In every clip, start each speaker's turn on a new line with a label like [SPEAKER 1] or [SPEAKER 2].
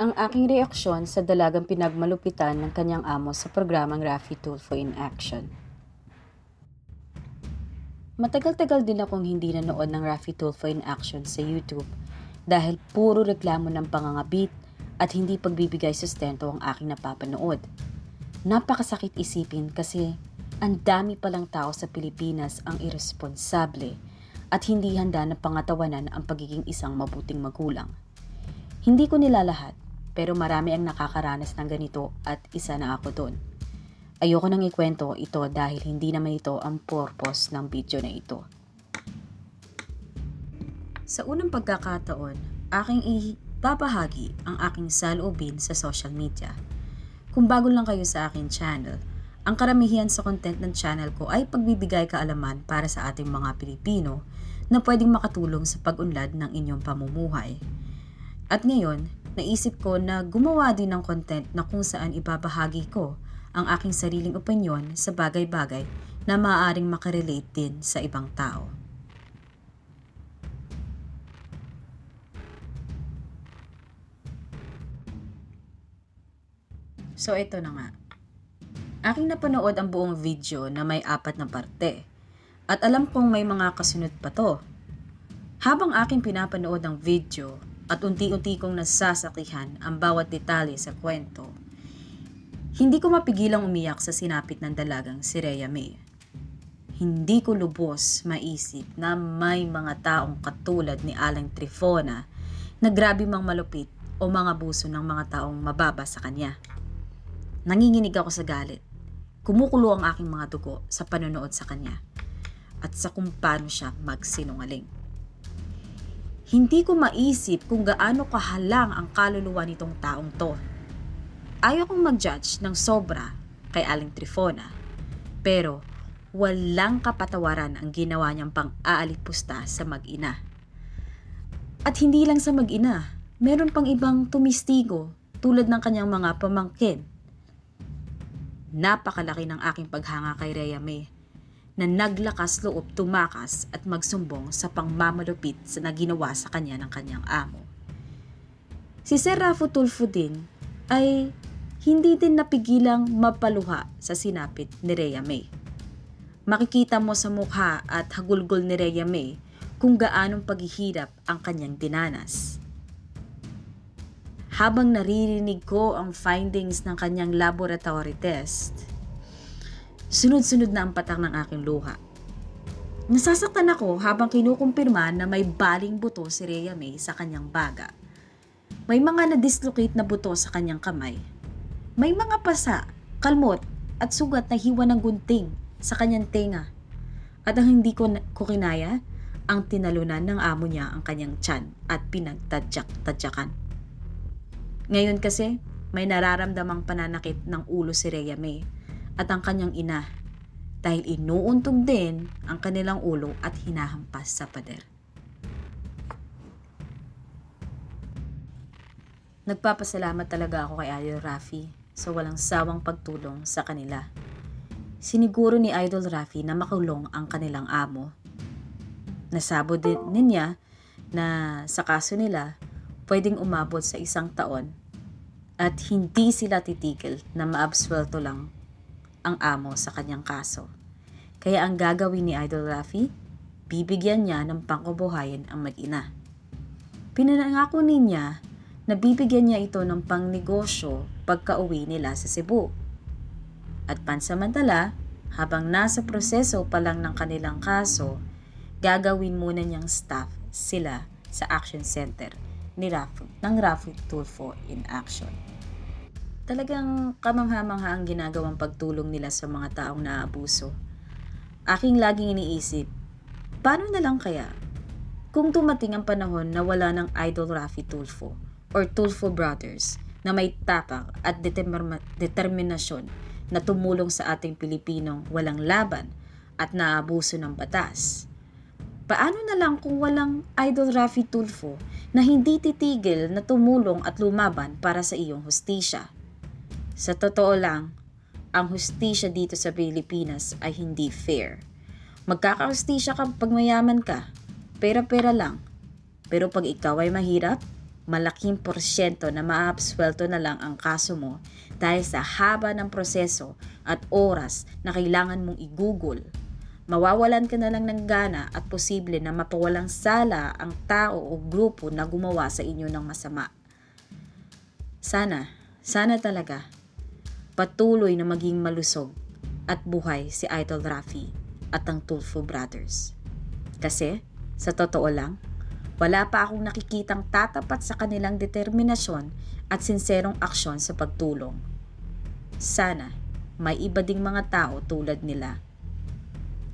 [SPEAKER 1] ang aking reaksyon sa dalagang pinagmalupitan ng kanyang amo sa programang Raffy Tulfo in Action. Matagal-tagal din akong hindi nanood ng Raffy Tulfo in Action sa YouTube dahil puro reklamo ng pangangabit at hindi pagbibigay sustento ang aking napapanood. Napakasakit isipin kasi ang dami palang tao sa Pilipinas ang irresponsable at hindi handa na pangatawanan ang pagiging isang mabuting magulang. Hindi ko nila lahat, pero marami ang nakakaranas ng ganito at isa na ako doon. Ayoko nang ikwento ito dahil hindi naman ito ang purpose ng video na ito. Sa unang pagkakataon, aking ibabahagi ang aking saloobin sa social media. Kung bago lang kayo sa aking channel, ang karamihan sa content ng channel ko ay pagbibigay kaalaman para sa ating mga Pilipino na pwedeng makatulong sa pag-unlad ng inyong pamumuhay. At ngayon, naisip ko na gumawa din ng content na kung saan ibabahagi ko ang aking sariling opinyon sa bagay-bagay na maaaring makarelate din sa ibang tao. So ito na nga. Aking napanood ang buong video na may apat na parte. At alam kong may mga kasunod pa to. Habang aking pinapanood ang video at unti-unti kong nasasakihan ang bawat detalye sa kwento, hindi ko mapigilang umiyak sa sinapit ng dalagang si Rhea May. Hindi ko lubos maisip na may mga taong katulad ni Alang Trifona na grabe mang malupit o mga buso ng mga taong mababa sa kanya. Nanginginig ako sa galit. Kumukulo ang aking mga dugo sa panonood sa kanya at sa kung paano siya magsinungaling. Hindi ko maisip kung gaano kahalang ang kaluluwa nitong taong to. Ayaw kong mag-judge ng sobra kay Aling Trifona, pero walang kapatawaran ang ginawa niyang pang-aalipusta sa mag-ina. At hindi lang sa mag-ina, meron pang ibang tumistigo tulad ng kanyang mga pamangkin Napakalaki ng aking paghanga kay Rhea May na naglakas loob tumakas at magsumbong sa pangmamalupit sa naginawa sa kanya ng kanyang amo. Si Sir Raffo Tulfo din ay hindi din napigilang mapaluha sa sinapit ni Rhea May. Makikita mo sa mukha at hagulgol ni Rhea May kung gaanong paghihirap ang kanyang dinanas habang naririnig ko ang findings ng kanyang laboratory test. Sunod-sunod na ang patak ng aking luha. Nasasaktan ako habang kinukumpirma na may baling buto si Rhea May sa kanyang baga. May mga na-dislocate na buto sa kanyang kamay. May mga pasa, kalmot, at sugat na hiwa ng gunting sa kanyang tenga. At ang hindi ko, ko kinaya, ang tinalunan ng amo niya ang kanyang tiyan at pinagtadyak-tadyakan. Ngayon kasi, may nararamdamang pananakit ng ulo si Rhea May at ang kanyang ina dahil inuuntog din ang kanilang ulo at hinahampas sa pader. Nagpapasalamat talaga ako kay Idol Rafi sa walang sawang pagtulong sa kanila. Siniguro ni Idol Rafi na makulong ang kanilang amo. Nasabo din niya na sa kaso nila pwedeng umabot sa isang taon at hindi sila titigil na maabswelto lang ang amo sa kanyang kaso. Kaya ang gagawin ni Idol Rafi, bibigyan niya ng pangkubuhayan ang mag-ina. Pinanangako niya na bibigyan niya ito ng pangnegosyo pagka-uwi nila sa Cebu. At pansamantala, habang nasa proseso pa lang ng kanilang kaso, gagawin muna niyang staff sila sa action center ni Rafi, ng Rafi Tulfo in action. Talagang kamangha-mangha ang ginagawang pagtulong nila sa mga taong naabuso. Aking laging iniisip, paano na lang kaya kung tumating ang panahon na wala ng Idol Rafi Tulfo or Tulfo Brothers na may tapang at determ- determinasyon na tumulong sa ating Pilipinong walang laban at naabuso ng batas. Paano na lang kung walang Idol Rafi Tulfo na hindi titigil na tumulong at lumaban para sa iyong hustisya? Sa totoo lang, ang hustisya dito sa Pilipinas ay hindi fair. Magkakahustisya ka pag mayaman ka, pera-pera lang. Pero pag ikaw ay mahirap, malaking porsyento na maabswelto na lang ang kaso mo dahil sa haba ng proseso at oras na kailangan mong igugol. Mawawalan ka na lang ng gana at posible na mapawalang sala ang tao o grupo na gumawa sa inyo ng masama. Sana, sana talaga, patuloy na maging malusog at buhay si Idol Rafi at ang Tulfo Brothers. Kasi, sa totoo lang, wala pa akong nakikitang tatapat sa kanilang determinasyon at sinserong aksyon sa pagtulong. Sana may iba ding mga tao tulad nila.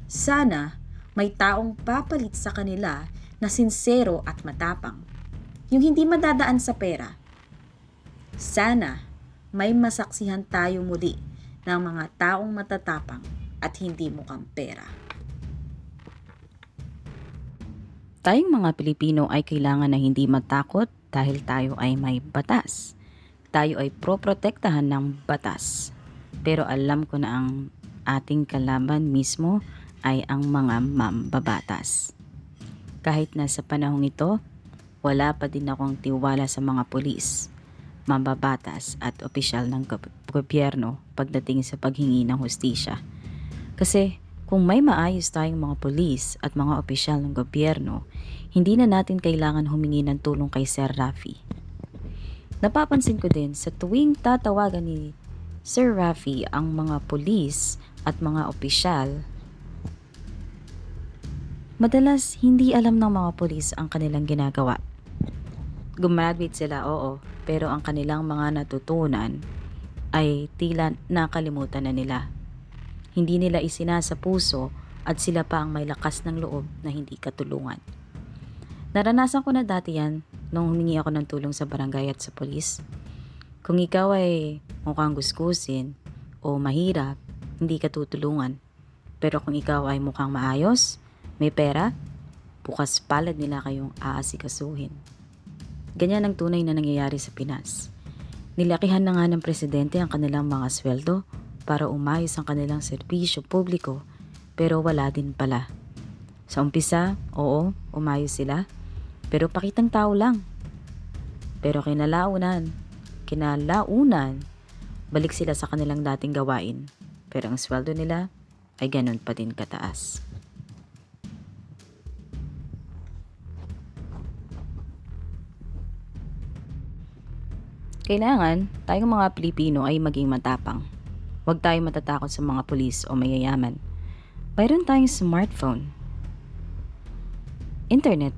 [SPEAKER 1] Sana may taong papalit sa kanila na sinsero at matapang. Yung hindi madadaan sa pera. Sana may masaksihan tayo muli ng mga taong matatapang at hindi mukhang pera.
[SPEAKER 2] Tayong mga Pilipino ay kailangan na hindi matakot dahil tayo ay may batas. Tayo ay proprotektahan ng batas. Pero alam ko na ang ating kalaban mismo ay ang mga mambabatas. Kahit na sa panahong ito, wala pa din akong tiwala sa mga pulis, mambabatas at opisyal ng gobyerno pagdating sa paghingi ng hustisya. Kasi kung may maayos tayong mga polis at mga opisyal ng gobyerno, hindi na natin kailangan humingi ng tulong kay Sir Rafi. Napapansin ko din sa tuwing tatawagan ni Sir Rafi ang mga polis at mga opisyal, madalas hindi alam ng mga polis ang kanilang ginagawa. Gumraduate sila, oo, pero ang kanilang mga natutunan ay tila nakalimutan na nila hindi nila isinasa puso at sila pa ang may lakas ng loob na hindi katulungan. Naranasan ko na dati yan nung humingi ako ng tulong sa barangay at sa polis. Kung ikaw ay mukhang gusgusin o mahirap, hindi ka tutulungan. Pero kung ikaw ay mukhang maayos, may pera, bukas palad nila kayong aasikasuhin. Ganyan ang tunay na nangyayari sa Pinas. Nilakihan na nga ng presidente ang kanilang mga sweldo para umayos ang kanilang serbisyo publiko pero wala din pala. Sa umpisa, oo, umayos sila, pero pakitang tao lang. Pero kinalaunan, kinalaunan, balik sila sa kanilang dating gawain. Pero ang sweldo nila ay ganun pa din kataas. Kailangan tayong mga Pilipino ay maging matapang Huwag tayo matatakot sa mga pulis o mayayaman. Mayroon tayong smartphone. Internet.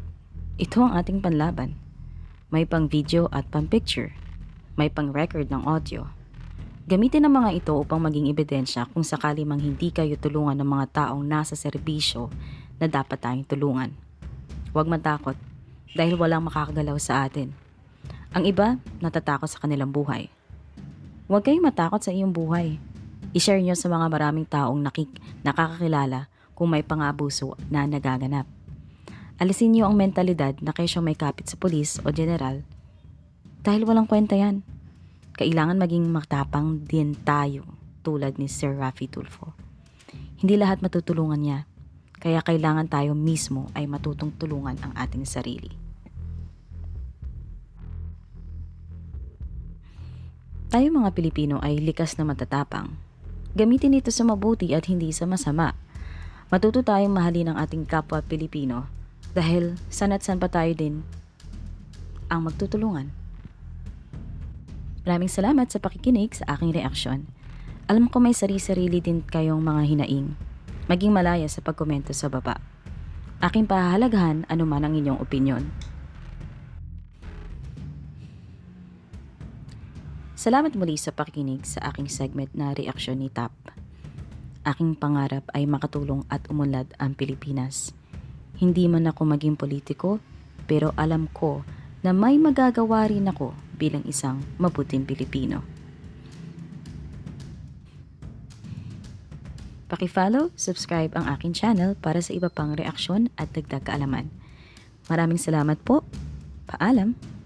[SPEAKER 2] Ito ang ating panlaban. May pang video at pang picture. May pang record ng audio. Gamitin ang mga ito upang maging ebidensya kung sakali mang hindi kayo tulungan ng mga taong nasa serbisyo na dapat tayong tulungan. Huwag matakot dahil walang makakagalaw sa atin. Ang iba, natatakot sa kanilang buhay. Huwag kayong matakot sa iyong buhay I-share nyo sa mga maraming taong nakik nakakakilala kung may pangabuso na nagaganap. Alisin nyo ang mentalidad na kayo may kapit sa polis o general dahil walang kwenta yan. Kailangan maging matapang din tayo tulad ni Sir Rafi Tulfo. Hindi lahat matutulungan niya, kaya kailangan tayo mismo ay matutong tulungan ang ating sarili. Tayo mga Pilipino ay likas na matatapang Gamitin ito sa mabuti at hindi sa masama. Matuto tayong mahalin ang ating kapwa Pilipino dahil sana't san pa tayo din ang magtutulungan. Maraming salamat sa pakikinig sa aking reaksyon. Alam ko may sari-sarili din kayong mga hinaing. Maging malaya sa pagkomento sa baba. Aking pahahalagahan anuman ang inyong opinyon. Salamat muli sa pakikinig sa aking segment na reaksyon ni TAP. Aking pangarap ay makatulong at umunlad ang Pilipinas. Hindi man ako maging politiko, pero alam ko na may magagawa rin ako bilang isang mabuting Pilipino. Paki-follow, subscribe ang aking channel para sa iba pang reaksyon at dagdag kaalaman. Maraming salamat po. Paalam!